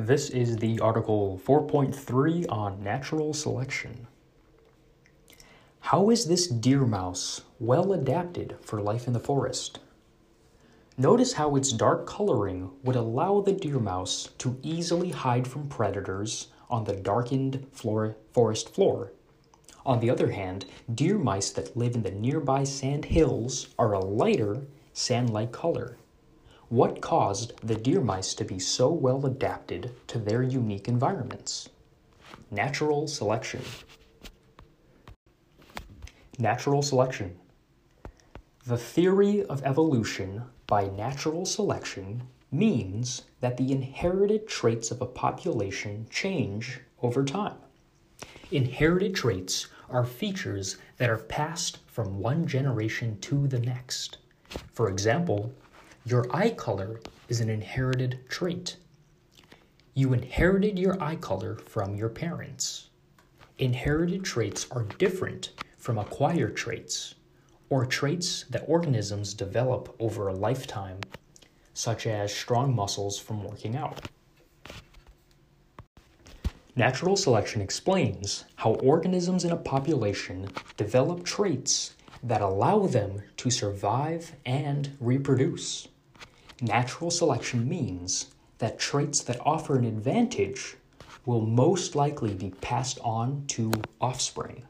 This is the article 4.3 on natural selection. How is this deer mouse well adapted for life in the forest? Notice how its dark coloring would allow the deer mouse to easily hide from predators on the darkened floor, forest floor. On the other hand, deer mice that live in the nearby sand hills are a lighter sand like color. What caused the deer mice to be so well adapted to their unique environments? Natural selection. Natural selection. The theory of evolution by natural selection means that the inherited traits of a population change over time. Inherited traits are features that are passed from one generation to the next. For example, your eye color is an inherited trait. You inherited your eye color from your parents. Inherited traits are different from acquired traits or traits that organisms develop over a lifetime, such as strong muscles from working out. Natural selection explains how organisms in a population develop traits that allow them to survive and reproduce. Natural selection means that traits that offer an advantage will most likely be passed on to offspring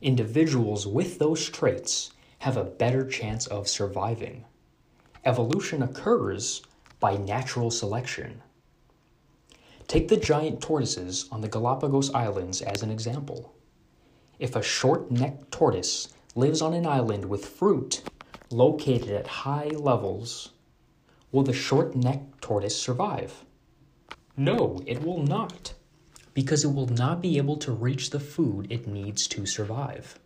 individuals with those traits have a better chance of surviving. Evolution occurs by natural selection. Take the giant tortoises on the Galapagos Islands as an example. If a short necked tortoise lives on an island with fruit located at high levels, will the short necked tortoise survive? No, it will not because it will not be able to reach the food it needs to survive.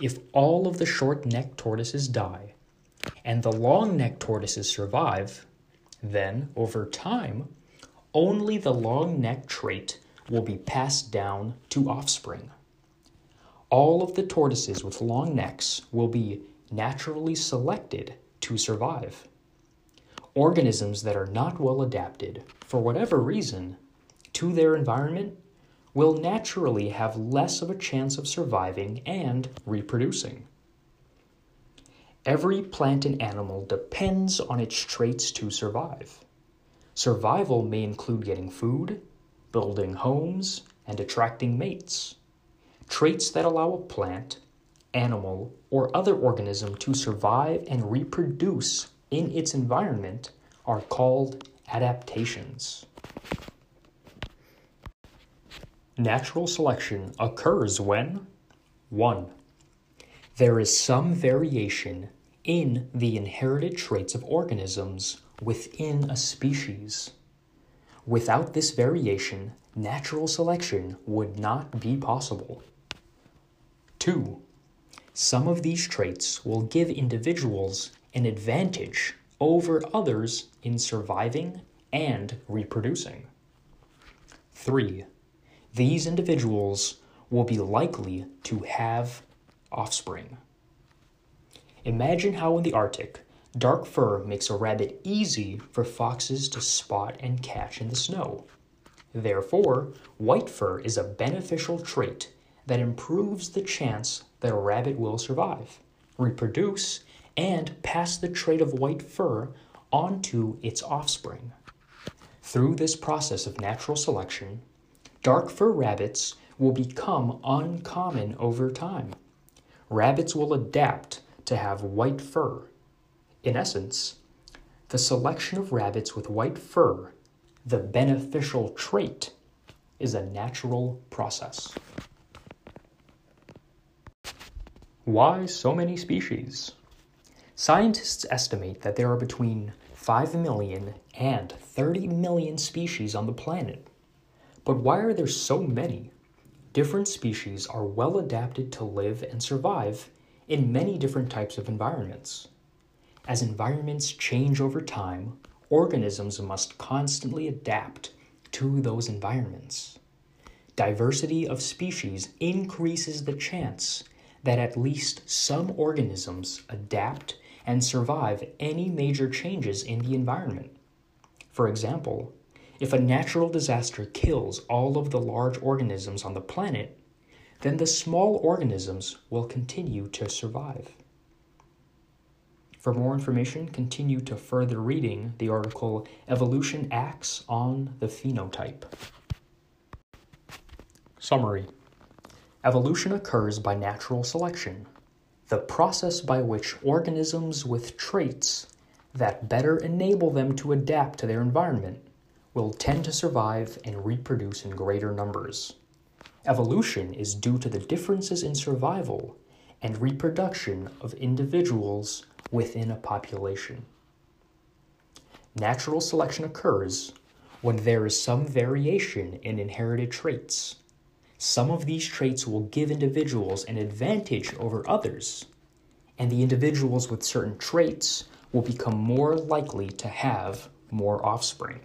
If all of the short necked tortoises die and the long necked tortoises survive, then, over time, only the long neck trait will be passed down to offspring. All of the tortoises with long necks will be naturally selected to survive. Organisms that are not well adapted, for whatever reason, to their environment will naturally have less of a chance of surviving and reproducing. Every plant and animal depends on its traits to survive. Survival may include getting food, building homes, and attracting mates. Traits that allow a plant, animal, or other organism to survive and reproduce in its environment are called adaptations. Natural selection occurs when 1. There is some variation in the inherited traits of organisms within a species. Without this variation, natural selection would not be possible. 2. Some of these traits will give individuals an advantage over others in surviving and reproducing. 3 these individuals will be likely to have offspring. Imagine how in the Arctic, dark fur makes a rabbit easy for foxes to spot and catch in the snow. Therefore, white fur is a beneficial trait that improves the chance that a rabbit will survive, reproduce, and pass the trait of white fur onto its offspring. Through this process of natural selection, dark fur rabbits will become uncommon over time. Rabbits will adapt to have white fur. In essence, the selection of rabbits with white fur, the beneficial trait, is a natural process. Why so many species? Scientists estimate that there are between 5 million and 30 million species on the planet. But why are there so many? Different species are well adapted to live and survive in many different types of environments. As environments change over time, organisms must constantly adapt to those environments. Diversity of species increases the chance that at least some organisms adapt and survive any major changes in the environment. For example, If a natural disaster kills all of the large organisms on the planet, then the small organisms will continue to survive. For more information, continue to further reading the article Evolution Acts on the Phenotype. Summary Evolution occurs by natural selection, the process by which organisms with traits that better enable them to adapt to their environment will tend to survive and reproduce in greater numbers. Evolution is due to the differences in survival and reproduction of individuals within a population. Natural selection occurs when there is some variation in inherited traits. Some of these traits will give individuals an advantage over others, and the individuals with certain traits will become more likely to have more offspring.